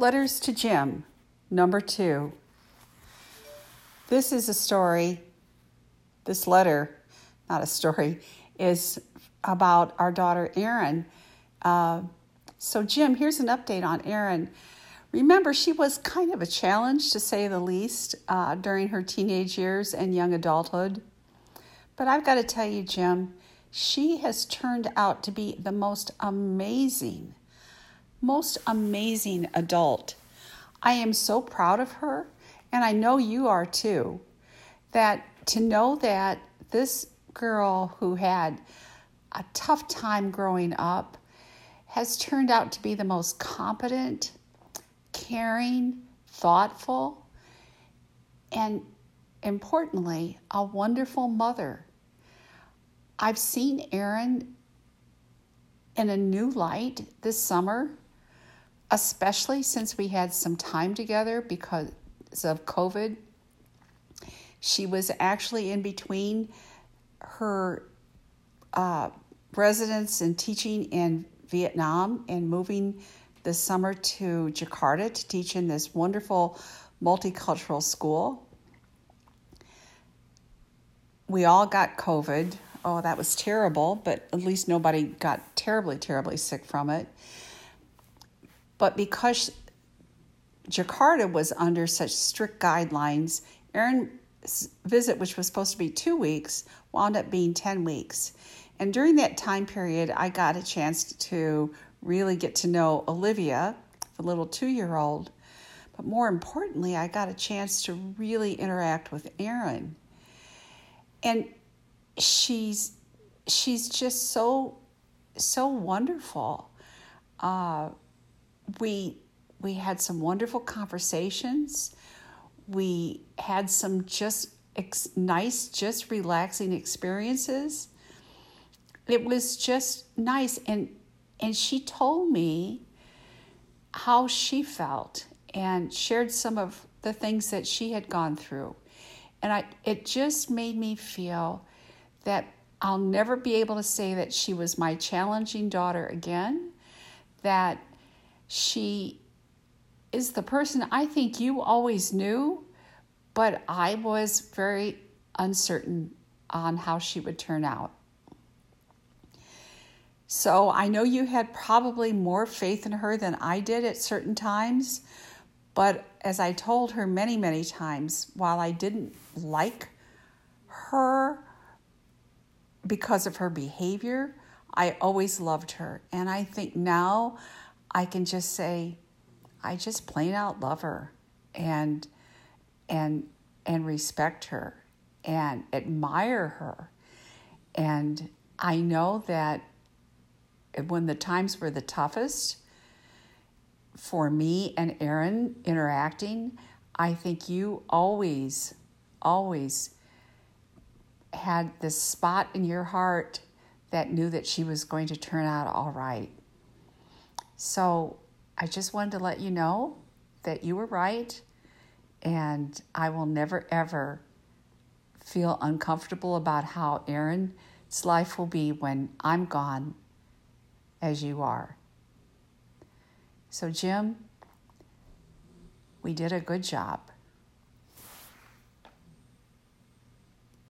Letters to Jim, number two. This is a story, this letter, not a story, is about our daughter Erin. Uh, so, Jim, here's an update on Erin. Remember, she was kind of a challenge, to say the least, uh, during her teenage years and young adulthood. But I've got to tell you, Jim, she has turned out to be the most amazing, most amazing adult. I am so proud of her, and I know you are too, that to know that this girl who had a tough time growing up has turned out to be the most competent, caring, thoughtful, and importantly, a wonderful mother. I've seen Erin in a new light this summer, especially since we had some time together because of COVID. She was actually in between her uh, residence and teaching in Vietnam and moving this summer to Jakarta to teach in this wonderful multicultural school. We all got COVID. Oh, that was terrible, but at least nobody got terribly, terribly sick from it. But because Jakarta was under such strict guidelines, Erin's visit, which was supposed to be two weeks, wound up being 10 weeks. And during that time period, I got a chance to really get to know Olivia, the little two year old. But more importantly, I got a chance to really interact with Erin. And she's she's just so so wonderful. Uh, we we had some wonderful conversations. We had some just ex- nice, just relaxing experiences it was just nice and and she told me how she felt and shared some of the things that she had gone through and i it just made me feel that i'll never be able to say that she was my challenging daughter again that she is the person i think you always knew but i was very uncertain on how she would turn out so I know you had probably more faith in her than I did at certain times. But as I told her many, many times, while I didn't like her because of her behavior, I always loved her. And I think now I can just say, I just plain out love her and and and respect her and admire her. And I know that when the times were the toughest for me and Erin interacting, I think you always, always had this spot in your heart that knew that she was going to turn out all right. So I just wanted to let you know that you were right, and I will never ever feel uncomfortable about how Erin's life will be when I'm gone as you are. So, Jim, we did a good job.